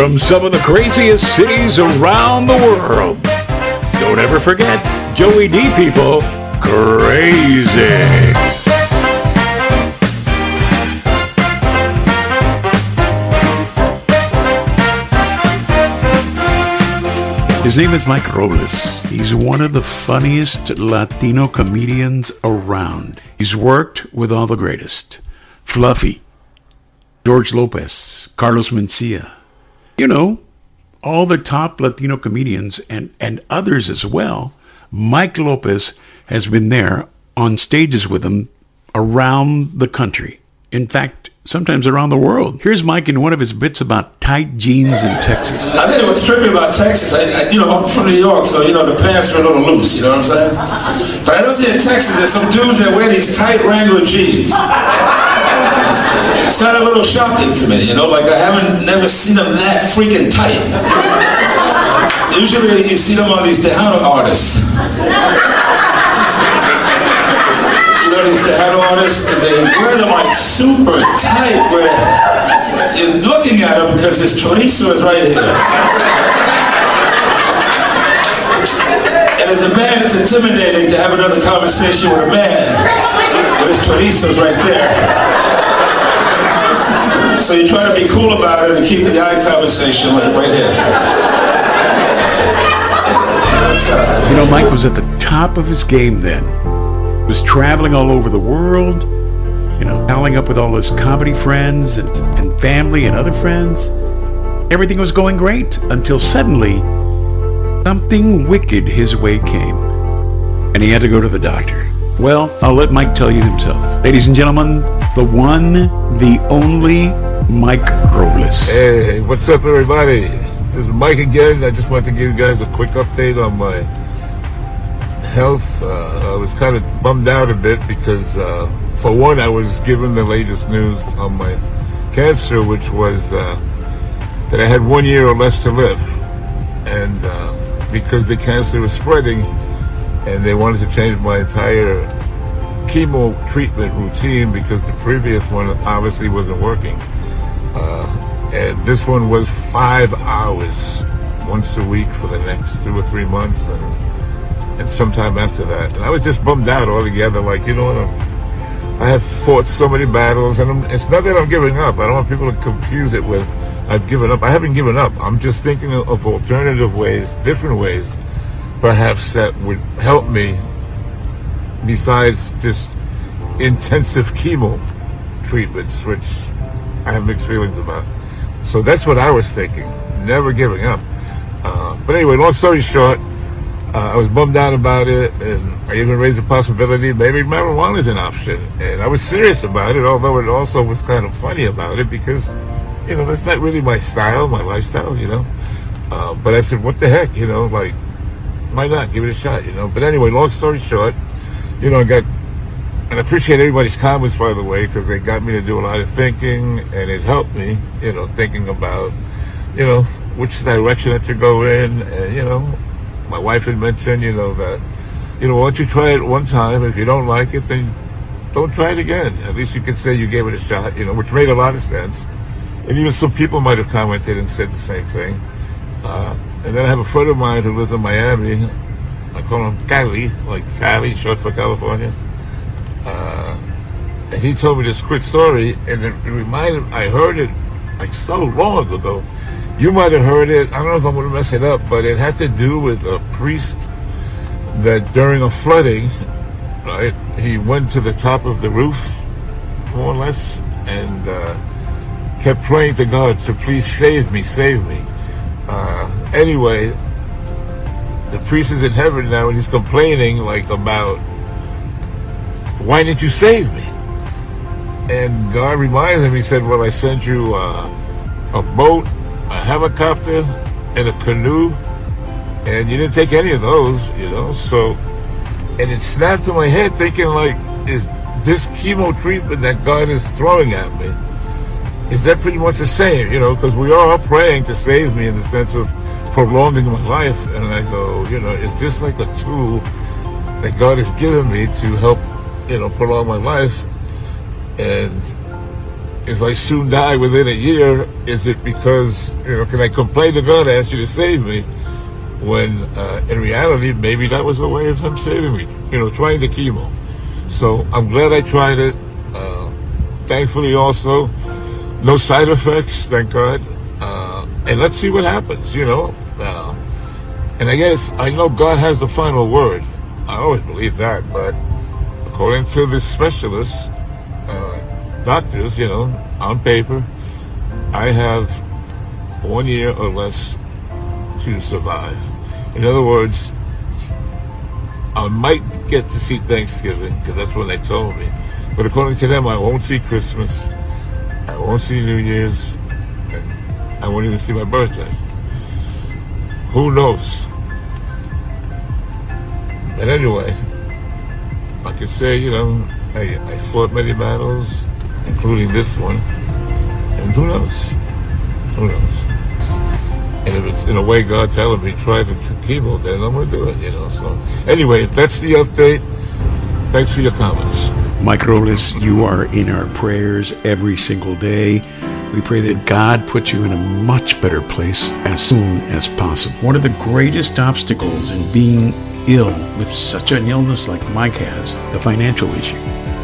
from some of the craziest cities around the world. Don't ever forget, Joey D people, crazy. His name is Mike Robles. He's one of the funniest Latino comedians around. He's worked with all the greatest. Fluffy, George Lopez, Carlos Mencia. You know, all the top Latino comedians and, and others as well. Mike Lopez has been there on stages with them around the country. In fact, sometimes around the world. Here's Mike in one of his bits about tight jeans in Texas. I think what's trippy about Texas, I, I, you know, I'm from New York, so, you know, the pants are a little loose, you know what I'm saying? But I know in Texas, there's some dudes that wear these tight Wrangler jeans. It's kind of a little shocking to me, you know, like I haven't never seen them that freaking tight. Usually you see them on these Tejano artists You know these Tejano artists, And they wear them like super tight where you're looking at them because his chorizo is right here. And as a man, it's intimidating to have another conversation with a man with his chorizo's right there. So you try to be cool about it and keep the eye conversation like right here. Uh, you know, Mike was at the top of his game then He was traveling all over the world, you know, palling up with all his comedy friends and, and family and other friends. Everything was going great until suddenly something wicked his way came, and he had to go to the doctor. Well, I'll let Mike tell you himself. Ladies and gentlemen, the one, the only Mike Robles. Hey, what's up, everybody? This is Mike again. I just want to give you guys a quick update on my health, uh, I was kind of bummed out a bit because, uh, for one, I was given the latest news on my cancer, which was uh, that I had one year or less to live. And uh, because the cancer was spreading and they wanted to change my entire chemo treatment routine because the previous one obviously wasn't working. Uh, and this one was five hours once a week for the next two or three months. And and sometime after that. And I was just bummed out altogether. Like, you know what? I'm, I have fought so many battles, and I'm, it's not that I'm giving up. I don't want people to confuse it with I've given up. I haven't given up. I'm just thinking of, of alternative ways, different ways, perhaps that would help me besides just intensive chemo treatments, which I have mixed feelings about. So that's what I was thinking, never giving up. Uh, but anyway, long story short, uh, I was bummed out about it, and I even raised the possibility maybe marijuana is an option. And I was serious about it, although it also was kind of funny about it because, you know, that's not really my style, my lifestyle, you know. Uh, but I said, what the heck, you know, like, why not give it a shot, you know? But anyway, long story short, you know, I got, and I appreciate everybody's comments, by the way, because they got me to do a lot of thinking, and it helped me, you know, thinking about, you know, which direction to go in, and, you know, my wife had mentioned, you know, that, you know, once you try it one time, if you don't like it, then don't try it again. At least you can say you gave it a shot, you know, which made a lot of sense. And even some people might have commented and said the same thing. Uh, and then I have a friend of mine who lives in Miami. I call him Cali, like Cali, short for California. Uh, and he told me this quick story, and it reminded, I heard it like so long ago. You might have heard it. I don't know if I'm going to mess it up, but it had to do with a priest that during a flooding, right, he went to the top of the roof, more or less, and uh, kept praying to God to please save me, save me. Uh, anyway, the priest is in heaven now, and he's complaining like about, why didn't you save me? And God reminds him. He said, "Well, I sent you uh, a boat a helicopter, and a canoe, and you didn't take any of those, you know. So, and it snapped in my head, thinking like, is this chemo treatment that God is throwing at me? Is that pretty much the same, you know? Because we are praying to save me in the sense of prolonging my life, and I go, you know, it's just like a tool that God has given me to help, you know, prolong my life, and if I soon die within a year, is it because, you know, can I complain to God, ask you to save me? When uh, in reality, maybe that was a way of him saving me, you know, trying the chemo. So I'm glad I tried it. Uh, thankfully also, no side effects, thank God. Uh, and let's see what happens, you know. Uh, and I guess I know God has the final word. I always believe that, but according to the specialists, uh, doctors, you know, on paper, I have one year or less to survive. In other words, I might get to see Thanksgiving because that's what they told me. But according to them, I won't see Christmas. I won't see New Year's. I won't even see my birthday. Who knows? But anyway, I can say, you know, I, I fought many battles, including this one. And who knows? Who knows? And if it's in a way God telling me try the chemo, then I'm going to do it, you know. So anyway, that's the update. Thanks for your comments. Mike Robles, you are in our prayers every single day. We pray that God puts you in a much better place as soon as possible. One of the greatest obstacles in being ill with such an illness like Mike has, the financial issue.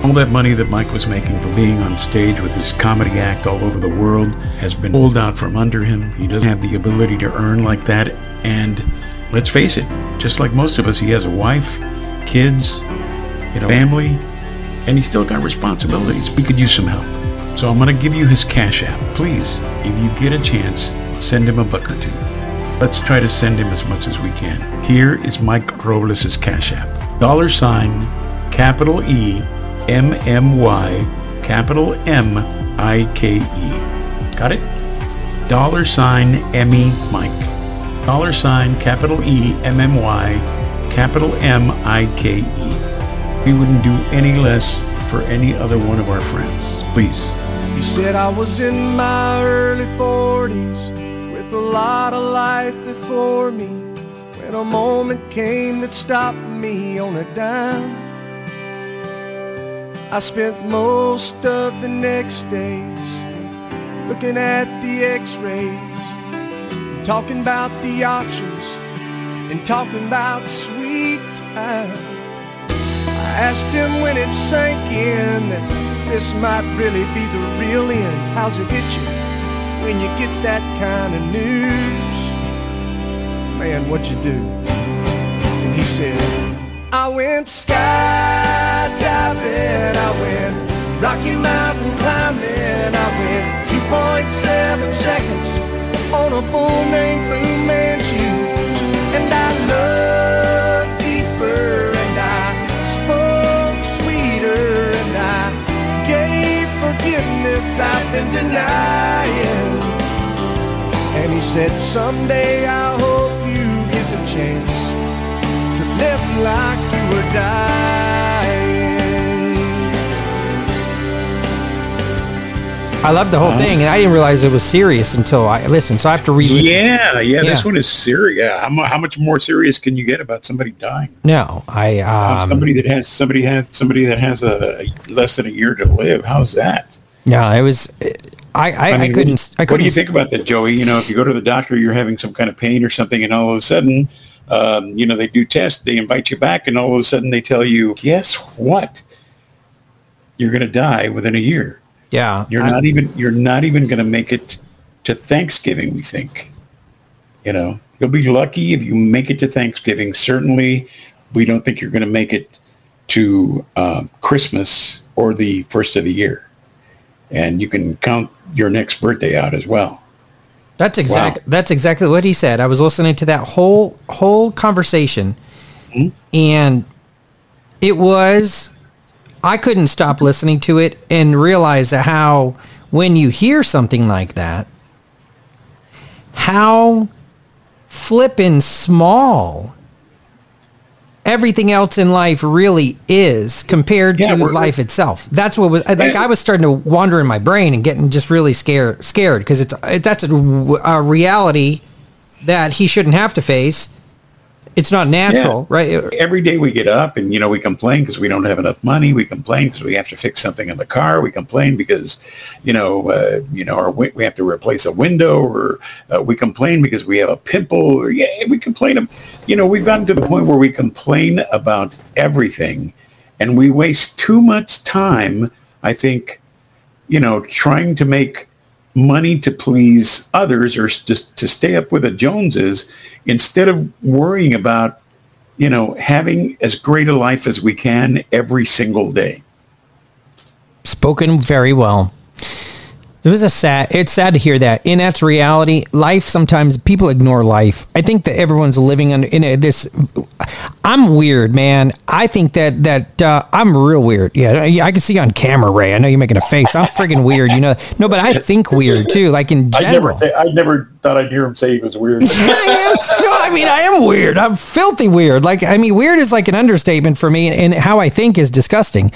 All that money that Mike was making for being on stage with his comedy act all over the world has been pulled out from under him. He doesn't have the ability to earn like that. And let's face it, just like most of us, he has a wife, kids, you know, family, and he's still got responsibilities. We could use some help. So I'm going to give you his Cash App. Please, if you get a chance, send him a buck or two. Let's try to send him as much as we can. Here is Mike Robles' Cash App. Dollar sign, capital E, M M Y, capital M I K E. Got it? Dollar sign Emmy Mike. Dollar sign capital E M M Y, capital M I K E. We wouldn't do any less for any other one of our friends. Please. You said I was in my early 40s with a lot of life before me when a moment came that stopped me on a dime. I spent most of the next days looking at the x-rays, talking about the options and talking about sweet time. Asked him when it sank in that this might really be the real end. How's it hit you when you get that kind of news? Man, what'd you do? And he said, I went skydiving, I went Rocky Mountain climbing, I went 2.7 seconds on a bull named Fu Manchu, and I looked forgiveness I've denying. And he said, someday I hope you get the chance to live like you were dying. I love the whole thing, and I didn't realize it was serious until I listened. So I have to re Yeah, yeah, this one is serious. Yeah, how, how much more serious can you get about somebody dying? No, I Uh, um, somebody that has somebody has somebody that has a less than a year to live. How's that? No, it was. I I, I, mean, couldn't. I What couldn't. do you think about that, Joey? You know, if you go to the doctor, you're having some kind of pain or something, and all of a sudden, um, you know, they do tests, they invite you back, and all of a sudden they tell you, guess what? You're going to die within a year. Yeah, You're I- not even you're not even going to make it to Thanksgiving. We think. You know, you'll be lucky if you make it to Thanksgiving. Certainly, we don't think you're going to make it to uh, Christmas or the first of the year. And you can count your next birthday out as well. That's exact. Wow. That's exactly what he said. I was listening to that whole whole conversation, Hmm? and it was. I couldn't stop listening to it and realize that how when you hear something like that, how flippin' small everything else in life really is compared Yeah, to life itself. That's what was like. And- I was starting to wander in my brain and getting just really scared, scared because it's it, that's a, a reality that he shouldn't have to face. It's not natural, Yeah. right? Every day we get up and, you know, we complain because we don't have enough money. We complain because we have to fix something in the car. We complain because, you know, uh, you know, our, wi- we have to replace a window or uh, we complain because we have a pimple or, yeah, we complain. You know, we've gotten to the point where we complain about everything and we waste too much time, I think, you know, trying to make money to please others or just to stay up with the Joneses instead of worrying about, you know, having as great a life as we can every single day. spoken very well. It was a sad. It's sad to hear that, and that's reality. Life sometimes people ignore life. I think that everyone's living under in a, this. I'm weird, man. I think that that uh, I'm real weird. Yeah, I can see on camera, Ray. I know you're making a face. I'm friggin' weird. You know, no, but I think weird too. Like in I never, general. say, I never thought I'd hear him say he was weird. I am. No, I mean I am weird. I'm filthy weird. Like I mean, weird is like an understatement for me, and how I think is disgusting.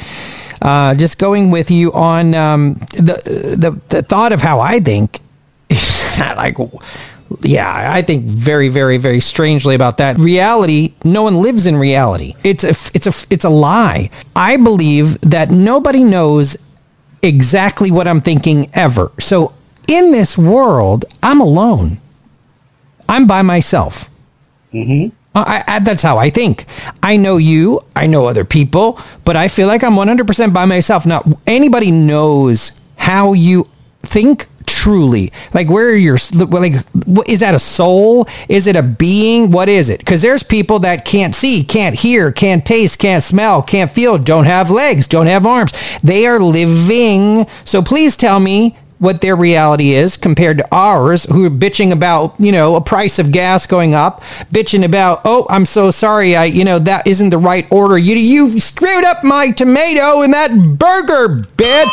Uh, just going with you on um, the, the the thought of how I think. like, yeah, I think very, very, very strangely about that. Reality. No one lives in reality. It's a it's a it's a lie. I believe that nobody knows exactly what I'm thinking ever. So in this world, I'm alone. I'm by myself. Mm-hmm. I, I, that's how I think. I know you. I know other people, but I feel like I'm 100% by myself. Now, anybody knows how you think truly. Like, where are your, like, is that a soul? Is it a being? What is it? Because there's people that can't see, can't hear, can't taste, can't smell, can't feel, don't have legs, don't have arms. They are living. So please tell me what their reality is compared to ours who are bitching about you know a price of gas going up bitching about oh i'm so sorry i you know that isn't the right order. You you screwed up my tomato in that burger bitch.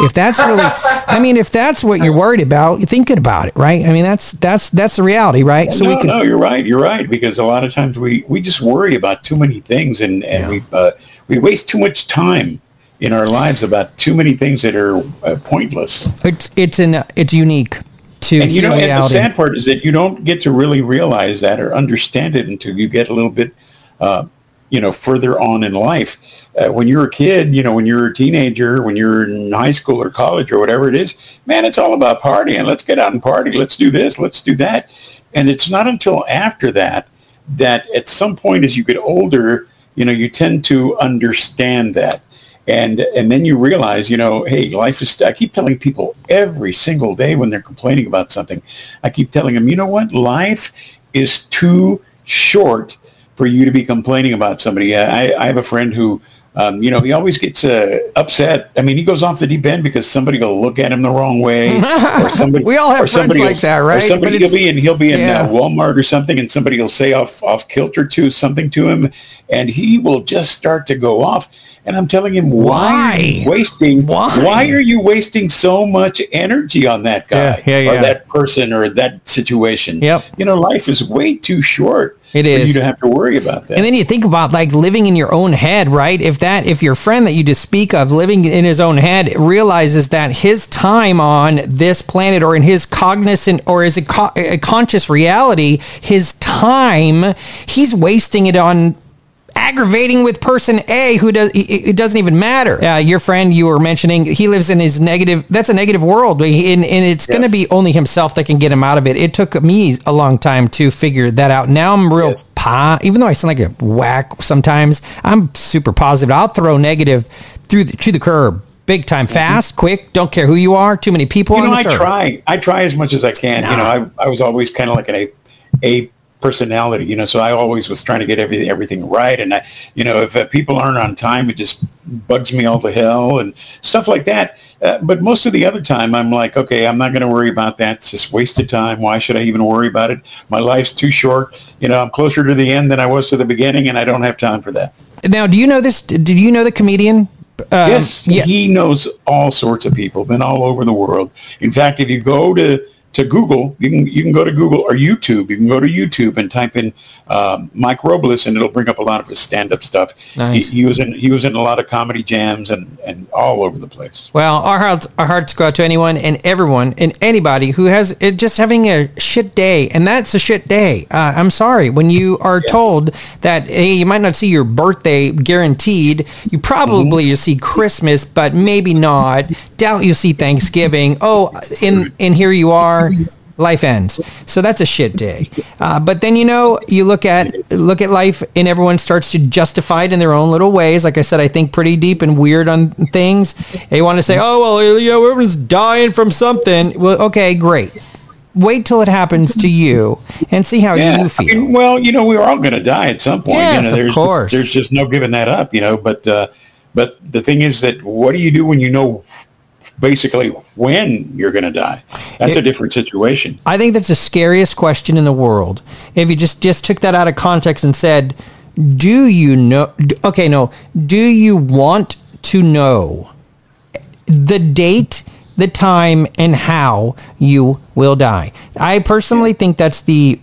If that's really i mean if that's what you're worried about you're thinking about it right? I mean that's that's that's the reality right? So no, we can no, you're right. You're right because a lot of times we, we just worry about too many things and, and we uh, we waste too much time in our lives about too many things that are uh, pointless. it's it's an it's unique to And you know, and the sad part is that you don't get to really realize that or understand it until you get a little bit, uh, you know, further on in life. Uh, when you're a kid, you know, when you're a teenager, when you're in high school or college or whatever it is, man, it's all about partying. Let's get out and party. Let's do this. Let's do that. And it's not until after that that at some point as you get older, you know, you tend to understand that. And and then you realize, you know, hey, life is. I keep telling people every single day when they're complaining about something, I keep telling them, you know what, life is too short for you to be complaining about somebody. I, I have a friend who, um, you know, he always gets uh, upset. I mean, he goes off the deep end because somebody will look at him the wrong way, or somebody. We all have friends somebody like will- that, right? Or somebody will be in, he'll be in yeah. uh, Walmart or something, and somebody will say off off kilter to something to him, and he will just start to go off. And I'm telling him, why, are you Why? wasting? Why? are you wasting so much energy on that guy Yeah, yeah, or that person or that situation? Yep. You know, life is way too short. It You don't have to worry about that. And then you think about like living in your own head, right? If that, if your friend that you just speak of living in his own head realizes that his time on this planet or in his cognizant or is a, co- a conscious reality, his time, he's wasting it on aggravating with person A who does it it doesn't even matter. Uh, your friend you were mentioning, he lives in his negative. That's a negative world, and, and it's going to be only himself that can get him out of it. It took me a long time to figure that out. Now I'm real Yes. pa. Even though I sound like a whack sometimes, I'm super positive. I'll throw negative through the, to the curb. Big time, fast, quick. Don't care who you are. Too many people you on know, the I server. try. I try as much as I can. You know, I, I was always kind of like an A, a personality. You know, so I always was trying to get everything everything right. And I, you know, if uh, people aren't on time, it just bugs me all to hell and stuff like that. Uh, but most of the other time, I'm like, okay, I'm not going to worry about that. It's just wasted time. Why should I even worry about it? My life's too short. You know, I'm closer to the end than I was to the beginning, and I don't have time for that. Now, do you know this? Did you know the comedian? Um, yes, yeah. he knows all sorts of people, been all over the world. In fact, if you go to to Google. You can you can go to Google or YouTube. You can go to YouTube and type in um, Mike Robles, and it'll bring up a lot of his stand-up stuff. Nice. He, he was in he was in a lot of comedy jams and and all over the place. Well, our hearts, our hearts go out to anyone and everyone and anybody who has it just having a shit day, and that's a shit day. Uh, I'm sorry when you are told that hey, you might not see your birthday guaranteed. You probably Mm-hmm. you'll see Christmas, but maybe not. Doubt you'll see Thanksgiving. Oh, and and here you are. Life ends, so that's a shit day. Uh, but then you know you look at look at life, and everyone starts to justify it in their own little ways. Like I said, I think pretty deep and weird on things. They want to say, "Oh well, you know, everyone's dying from something." Well, okay, great. Wait till it happens to you and see how Yeah. you I feel. mean, well, you know, we're all going to die at some point. Yes, you know, of course. There's just no giving that up, you know. But uh, but the thing is that what do you do when you know basically when you're going to die? That's a different situation. I think that's the scariest question in the world. If you just just took that out of context and said, "Do you know?" Okay, no. Do you want to know the date, the time, and how you will die? I personally think that's the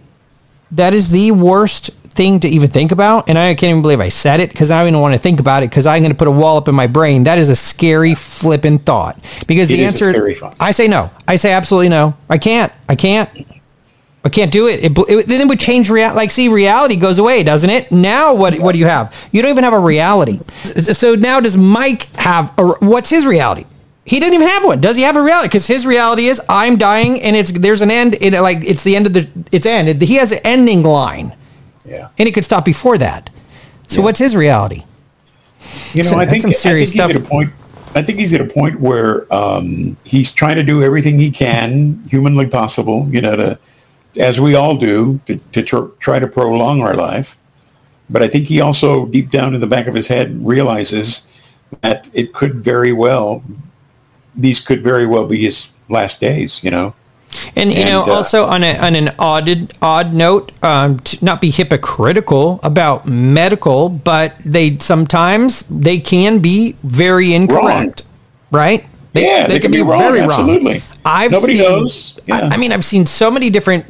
that is the worst thing to even think about. And I can't even believe I said it because I don't even want to think about it because I'm going to put a wall up in my brain. That is a scary flipping thought. Because It the answer. I say no. I say absolutely no. I can't. I can't. I can't do it. It, it then it would change reality. Like, see, reality goes away, doesn't it? Now, what what do you have? You don't even have a reality. So now, does Mike have? A, what's his reality? He didn't even have one. Does he have a reality? Because his reality is, I'm dying, and it's there's an end. It like it's the end of the it's end. He has an ending line, Yeah. and it could stop before that. So what's his reality? You know, So I think, some serious I think he's stuff. at a point. I think he's at a point where um, he's trying to do everything he can, humanly possible. You know, to as we all do, to, to tr- try to prolong our life. But I think he also, deep down in the back of his head, realizes that it could very well, these could very well be his last days. You know. And you know, uh, also on, a, on an odd odd note, um, to not be hypocritical about medical, but they sometimes they can be very incorrect, right? Yeah, they can be very wrong, absolutely. I've Nobody seen, knows. Yeah. I, I mean, I've seen so many different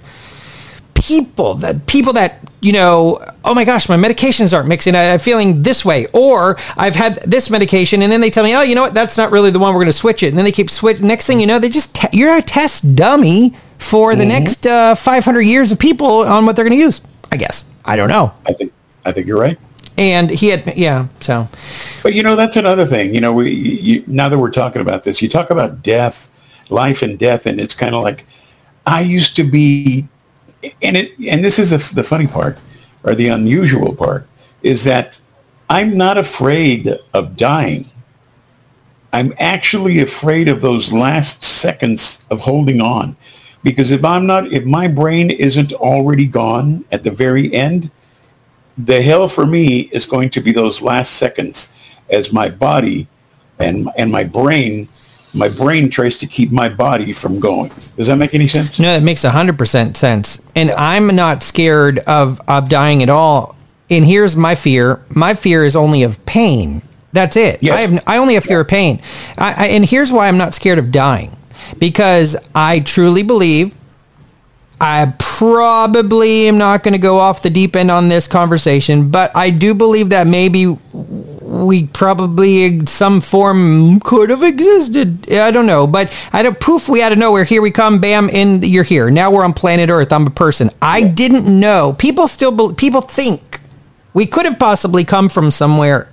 people that people that you know oh my gosh my medications aren't mixing I, i'm feeling this way or i've had this medication and then they tell me oh you know what that's not really the one we're going to switch it and then they keep switch next thing you know they just te- you're a test dummy for Mm-hmm. the next uh, 500 years of people on what they're going to use i guess i don't know I think I think you're right. and he had yeah so But you know, that's another thing. You know, we you, now that we're talking about this, you talk about death, life and death, and it's kind of like I used to be, and it and this is the the funny part or the unusual part is that I'm not afraid of dying. I'm actually afraid of those last seconds of holding on. Because if I'm not, if my brain isn't already gone at the very end, the hell for me is going to be those last seconds as my body and and my brain my brain tries to keep my body from going does that make any sense No, that makes 100% sense. And I'm not scared of, of dying at all. And here's my fear. My fear is only of pain. That's it. Yes. I, have, I only have fear of pain. I, I, and here's why I'm not scared of dying. Because I truly believe I probably am not going to go off the deep end on this conversation, but I do believe that maybe we probably in some form could have existed. I don't know, but I don't poof. We out of nowhere. Here we come. Bam, and you're here. Now we're on planet Earth. I'm a person. I didn't know. People still bel people think we could have possibly come from somewhere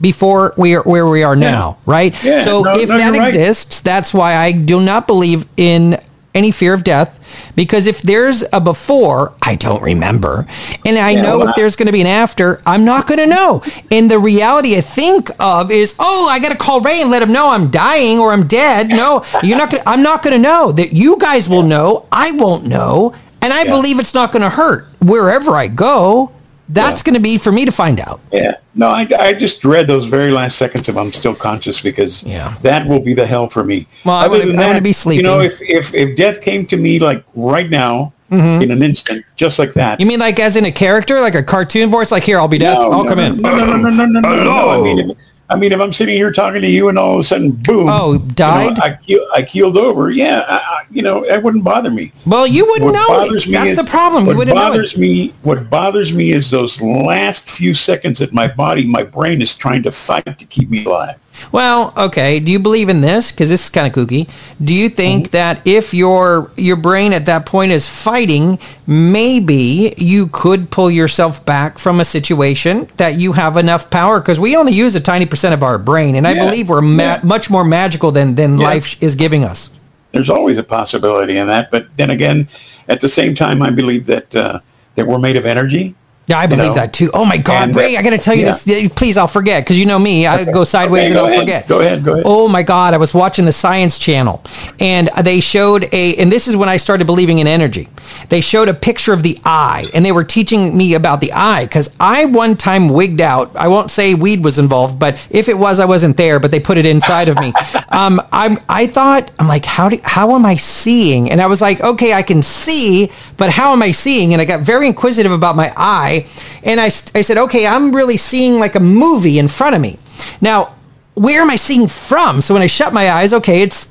before we are where we are now, right? Yeah, so no, if no, that right. exists, that's why I do not believe in any fear of death because if there's a before, I don't remember. And I Yeah, know well, if there's going to be an after, I'm not going to know. And the reality I think of is, oh, I got to call Ray and let him know I'm dying or I'm dead. No, you're not going I'm not going to know that you guys will know. I won't know. And I Yeah. believe it's not going to hurt wherever I go. That's Yeah. going to be for me to find out. yeah no I, I just dread those very last seconds if i'm still conscious because Yeah. that will be the hell for me Well, I Other I wanna that, be you know if, if if death came to me like right now in an instant just like that Mm-hmm. You mean like as in a character, like a cartoon voice? Like here, I'll be death. No, I'll no, come no, in. No, no, no, no, no, no, no. I mean, I mean, if I'm sitting here talking to you and all of a sudden, boom. Oh, you know, died? I, keel, I keeled over. Yeah, I, you know, that wouldn't bother me. Well, you wouldn't What know bothers it. me That's is- the problem. What it. bothers me, what bothers me is those last few seconds that my body, my brain is trying to fight to keep me alive. Well, okay. Do you believe in this? Because this is kind of kooky. Do you think Mm-hmm. that if your your brain at that point is fighting, maybe you could pull yourself back from a situation that you have enough power? Because we only use a tiny percent of our brain, and I Yeah, believe we're ma- yeah. much more magical than than Yeah. life is giving us. There's always a possibility in that, but then again, at the same time, I believe that uh, that we're made of energy. Yeah, I believe know? that too. Oh my God, And, Ray! uh, I got to tell you yeah. this. Please, I'll forget because you know me. I go sideways Okay, and I'll ahead. forget. Go ahead, go ahead. Oh my God! I was watching the Science Channel, and they showed a. And this is when I started believing in energy. They showed a picture of the eye, and they were teaching me about the eye because I one time wigged out. I won't say weed was involved, but if it was, I wasn't there. But they put it inside of me. Um, I'm. I thought I'm like, how do? How am I seeing? And I was like, okay, I can see, but how am I seeing? And I got very inquisitive about my eye, and I, I said, okay, I'm really seeing like a movie in front of me. Now, where am I seeing from? So when I shut my eyes, okay, it's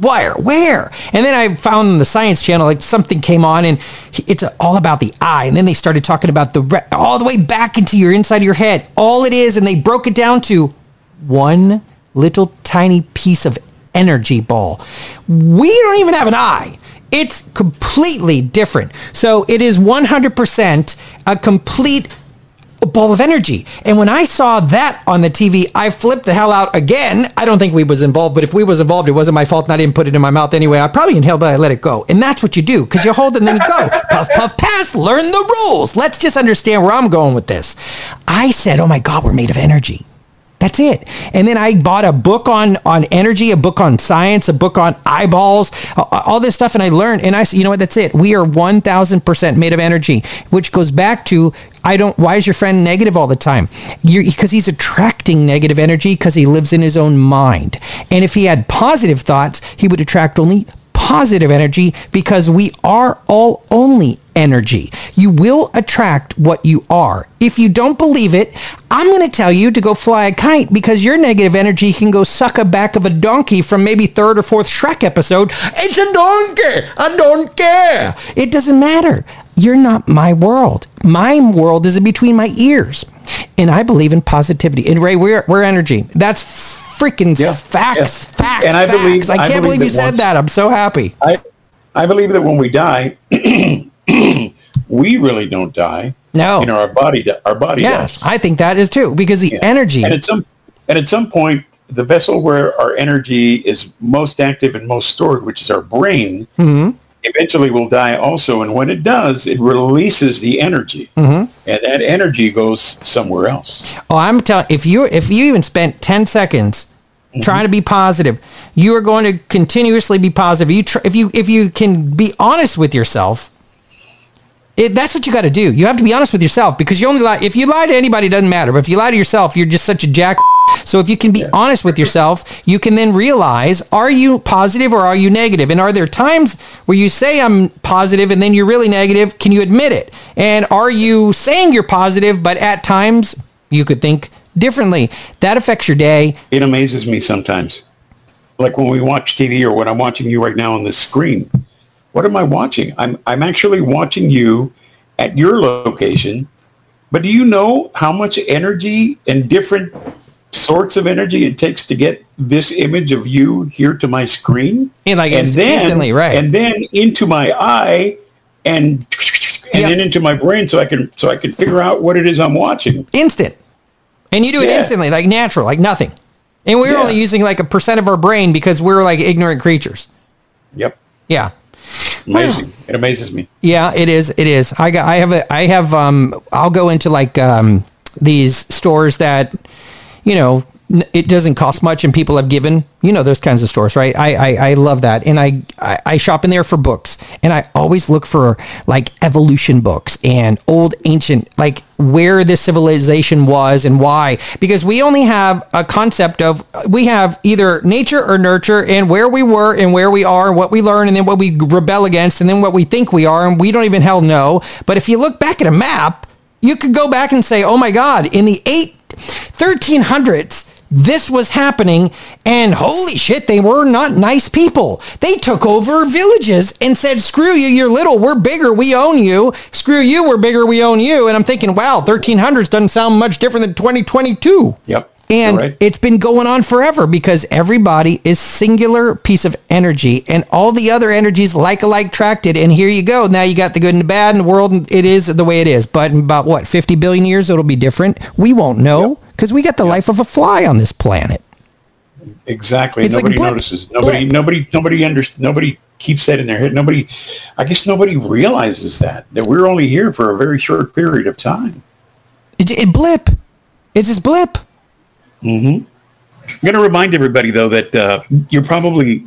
where, where? And then I found on the Science Channel like something came on, and it's all about the eye. And then they started talking about the re- all the way back into your inside of your head, all it is, and they broke it down to one little tiny piece of energy ball. We don't even have an eye. It's completely different. So it is 100% a complete ball of energy. And when I saw that on the TV, I flipped the hell out again. I don't think we was involved, but if we was involved, it wasn't my fault and I didn't put it in my mouth anyway. I probably inhaled, but I let it go. And that's what you do because you hold and then you go. puff, puff, pass, learn the rules. Let's just understand where I'm going with this. I said, oh my God, we're made of energy. That's it. And then I bought a book on on energy, a book on science, a book on eyeballs, all this stuff, and I learned. And I said, you know what? That's it. We are one thousand percent made of energy, which goes back to I don't. Why is your friend negative all the time? Because he's attracting negative energy because he lives in his own mind. And if he had positive thoughts, he would attract only positive energy because we are all only energy. You will attract what you are. If you don't believe it, I'm going to tell you to go fly a kite because your negative energy can go suck a back of a donkey from maybe third or fourth Shrek episode. It's a donkey. I don't care. It doesn't matter. You're not my world. My world is in between my ears. And I believe in positivity. And Ray, we're, we're energy. That's freaking Yeah, facts, yeah. facts, And I facts. believe- I I can't believe believe you said once- that. I'm so happy. I, I believe that when we die, we really don't die. No. You know, our body, our body Yes, does. I think that is too because the Yeah. energy. And at some, and at some point, the vessel where our energy is most active and most stored, which is our brain, Mm-hmm. Eventually will die also. And when it does, it releases the energy, Mm-hmm. and that energy goes somewhere else. oh, I'm telling if you if you even spent ten seconds Mm-hmm. trying to be positive, you are going to continuously be positive. You tr- if you if you can be honest with yourself. It, that's what you got to do. You have to be honest with yourself because you only lie. If you lie to anybody, it doesn't matter. But if you lie to yourself, you're just such a jack. So if you can be honest with yourself, you can then realize, are you positive or are you negative? And are there times where you say I'm positive and then you're really negative? Can you admit it? And are you saying you're positive, but at times you could think differently? That affects your day. It amazes me sometimes. Like when we watch TV or when I'm watching you right now on the screen. What am I watching? I'm, I'm actually watching you at your location. But do you know how much energy and different sorts of energy it takes to get this image of you here to my screen? And, like, inst- then, instantly, right. And then into my eye and and Yeah. then into my brain so I can so I can figure out what it is I'm watching. Instant. And you do it Yeah. instantly, like natural, like nothing. And we're Yeah. only using like a percent of our brain because we're like ignorant creatures. Yep. Yeah. Amazing. It amazes me. Yeah, it is. It is. I got. I have. A, I have. Um. I'll go into like um these stores that, you know, it doesn't cost much and people have given. You know those kinds of stores, right? I I, I love that, and I, I I shop in there for books, and I always look for like evolution books and old ancient like where this civilization was and why because we only have a concept of we have either nature or nurture and where we were and where we are and what we learn and then what we rebel against and then what we think we are and we don't even hell know but if you look back at a map you could go back and say oh my god in the 8 1300s this was happening and holy shit they were not nice people. They took over villages and said screw you you're little we're bigger we own you. Screw you we're bigger we own you. And i'm thinking wow 1300s doesn't sound much different than 2022 Yep. And right. it's been going on forever because everybody is singular piece of energy and all the other energies like alike tracted and here you go now you got the good and the bad in the world and it is the way it is but in about what 50 billion years it'll be different we won't know because we got the life of a fly on this planet Exactly. It's like nobody blip, notices. Nobody. blip. Nobody. Nobody under. Nobody keeps that in their head. Nobody. I guess nobody realizes that that we're only here for a very short period of time. it, it blip it's just blip I'm going to remind everybody though that uh, you're probably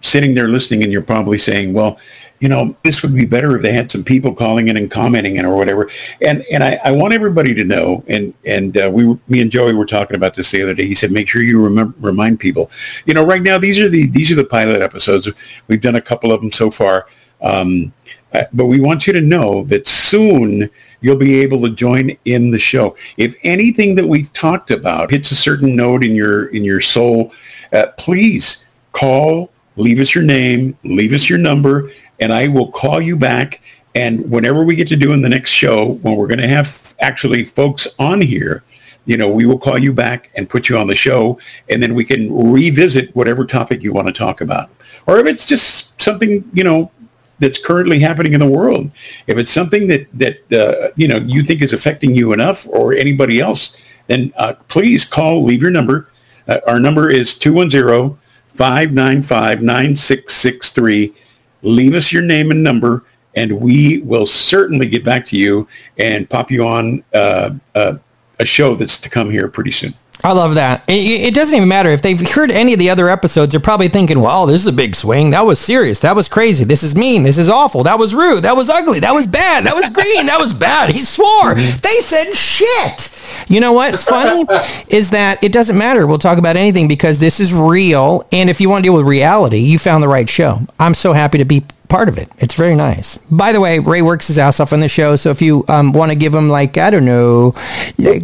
sitting there listening, and you're probably saying, "Well, you know, this would be better if they had some people calling in and commenting in or whatever." And and I, I want everybody to know, and and uh, we, me and Joey were talking about this the other day. He said, "Make sure you remember remind people." You know, right now these are the these are the pilot episodes. We've done a couple of them so far. Um, uh, but we want you to know that soon you'll be able to join in the show. If anything that we've talked about hits a certain note in your in your soul, uh, please call, leave us your name, leave us your number, and I will call you back. And whenever we get to doing the next show, when we're going to have actually folks on here, you know, we will call you back and put you on the show, and then we can revisit whatever topic you want to talk about. Or if it's just something, you know, that's currently happening in the world. If it's something that that uh, you know you think is affecting you enough or anybody else, then uh, please call. Leave your number. Uh, our number is 210-595-9663. Leave us your name and number, and we will certainly get back to you and pop you on uh, uh, a show that's to come here pretty soon. I love that. It, it doesn't even matter if they've heard any of the other episodes. They're probably thinking, "Wow, this is a big swing. That was serious. That was crazy. This is mean. This is awful. That was rude. That was ugly. That was bad. That was green. That was bad. He swore. Mm-hmm. They said shit." You know what's funny is that it doesn't matter. We'll talk about anything because this is real. And if you want to deal with reality, you found the right show. I'm so happy to be part of it. It's very nice. By the way, Ray works his ass off on the show. So if you um, want to give him like, I don't know, like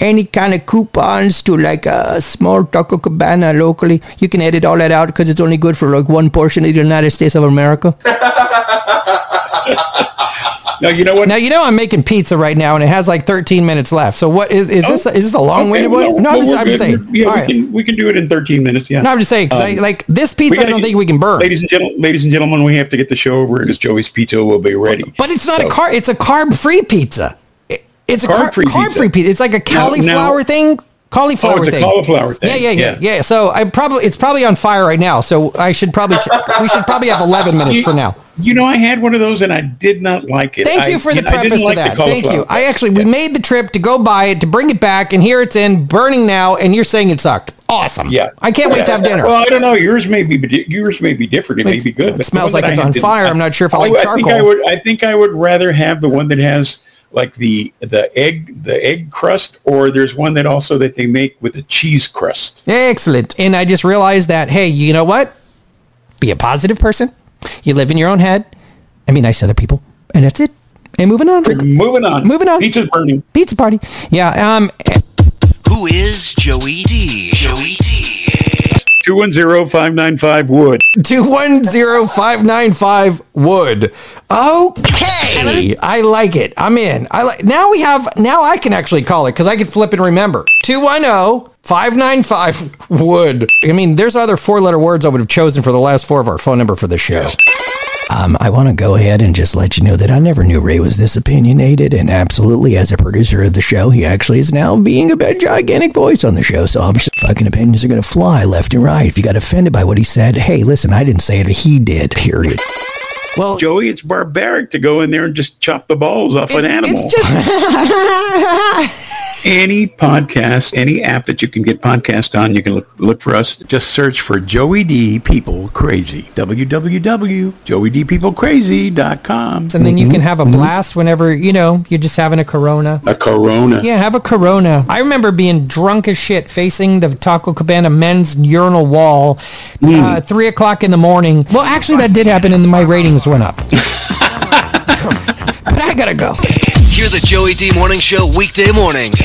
any kind of coupons to like a small taco cabana locally, you can edit all that out because it's only good for like one portion of the United States of America. Now you know what? Now, you know, I'm making pizza right now and it has like 13 minutes left. So what is, is this, is this a long winded Okay, one? No, I'm just, I'm just saying. Yeah, All we right. can we can do it in 13 minutes. Yeah. No, I'm just saying, I, Um, like this pizza, I gotta don't think we can burn. Ladies and gentlemen, ladies and gentlemen, we have to get the show over because Joey's pizza will be ready. But it's not So- a carb. It's a carb-free pizza. It- It's a Carb-free carb pizza. free pizza. It's like a Now- cauliflower now- thing. Cauliflower Oh, it's a thing. cauliflower thing. Yeah, yeah, yeah, Yeah. yeah. So I probably it's probably on fire right now. So I should probably we should probably have 11 minutes You- for now. You know, I had one of those and I did not like it. Thank I- you for the I preface to like that. Thank you. I actually we made the trip to go buy it to bring it back, and here it's in burning now, and you're saying it sucked. Awesome. Yeah, I can't wait to have dinner. Well, I don't know. Yours may be yours may be different. It may be good. it smells like it's on didn't- fire. I'm not sure if I oh, like I think I charcoal. would. I think I would rather have the one that has like the the egg the egg crust, or there's one that also that they make with a cheese crust. Excellent. And I just realized that, hey, you know what? Be a positive person. You live in your own head and be nice to other people. And that's it. And moving on. Moving on. Moving on. Pizza burning. Pizza party. Yeah. Um. Who is Joey D? Joey D. 210-595 wood. Two one zero five nine five wood. Okay, I like it. I'm in. I like. Now we have. Now I can actually call it because I can flip and remember. 210-595 wood. I mean, there's other four letter words I would have chosen for the last four of our phone number for the show. Um, I want to go ahead and just let you know that I never knew Ray was this opinionated, and absolutely, as a producer of the show, he actually is now being a big, gigantic voice on the show. So obviously, fucking opinions are going to fly left and right. If you got offended by what he said, hey, listen, I didn't say it; he did. Period. Well, Joey, it's barbaric to go in there and just chop the balls off it's, an animal. it's just any podcast, any app that you can get podcast on, you can look, look for us. Just search for Joey D People Crazy. www.joeydpeoplecrazy.com. and then you can have a blast whenever you know you're just having a Corona. A Corona. Yeah, have a Corona. I remember being drunk as shit, facing the Taco Cabana men's urinal wall, uh, three o'clock in the morning. Well, actually, that did happen, and my ratings went up. but I gotta go. Hear the Joey D Morning Show weekday mornings.